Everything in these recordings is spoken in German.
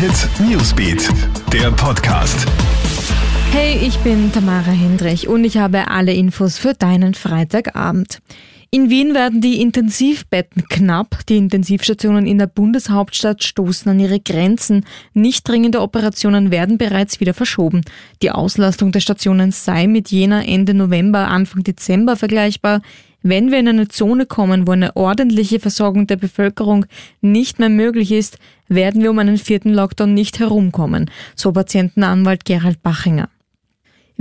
Hit Newsbeat, der Podcast. Hey, ich bin Tamara Hendrich und ich habe alle Infos für deinen Freitagabend. In Wien werden die Intensivbetten knapp. Die Intensivstationen in der Bundeshauptstadt stoßen an ihre Grenzen. Nicht dringende Operationen werden bereits wieder verschoben. Die Auslastung der Stationen sei mit jener Ende November, Anfang Dezember vergleichbar. Wenn wir in eine Zone kommen, wo eine ordentliche Versorgung der Bevölkerung nicht mehr möglich ist, werden wir um einen vierten Lockdown nicht herumkommen, so Patientenanwalt Gerald Bachinger.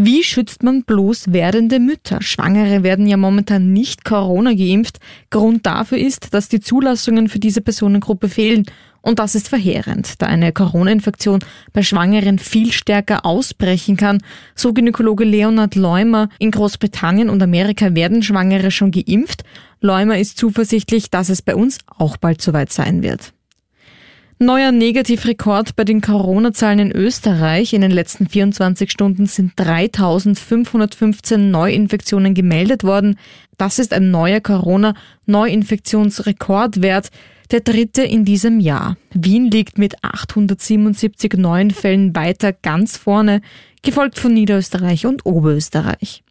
Wie schützt man bloß werdende Mütter? Schwangere werden ja momentan nicht Corona geimpft. Grund dafür ist, dass die Zulassungen für diese Personengruppe fehlen. Und das ist verheerend, da eine Corona-Infektion bei Schwangeren viel stärker ausbrechen kann. So Gynäkologe Leonard Leumer. In Großbritannien und Amerika werden Schwangere schon geimpft. Leumer ist zuversichtlich, dass es bei uns auch bald soweit sein wird. Neuer Negativrekord bei den Corona-Zahlen in Österreich. In den letzten 24 Stunden sind 3515 Neuinfektionen gemeldet worden. Das ist ein neuer Corona-Neuinfektionsrekordwert, der dritte in diesem Jahr. Wien liegt mit 877 neuen Fällen weiter ganz vorne, gefolgt von Niederösterreich und Oberösterreich.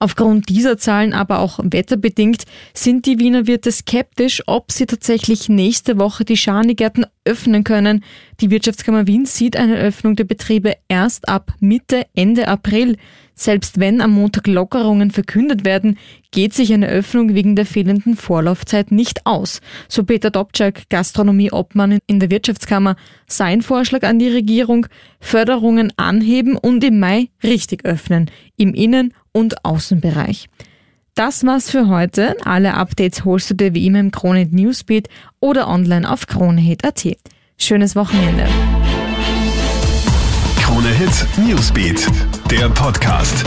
Aufgrund dieser Zahlen, aber auch wetterbedingt, sind die Wiener Wirte skeptisch, ob sie tatsächlich nächste Woche die Schanigärten öffnen können. Die Wirtschaftskammer Wien sieht eine Öffnung der Betriebe erst ab Mitte, Ende April. Selbst wenn am Montag Lockerungen verkündet werden, geht sich eine Öffnung wegen der fehlenden Vorlaufzeit nicht aus. So Peter Dobczak, Gastronomie-Obmann in der Wirtschaftskammer, sein Vorschlag an die Regierung, Förderungen anheben und im Mai richtig öffnen, im Innen- und Außenbereich. Das war's für heute. Alle Updates holst du dir wie immer im Kronehit Newsbeat oder online auf kronehit.at. Schönes Wochenende. Kronehit Newsbeat, der Podcast.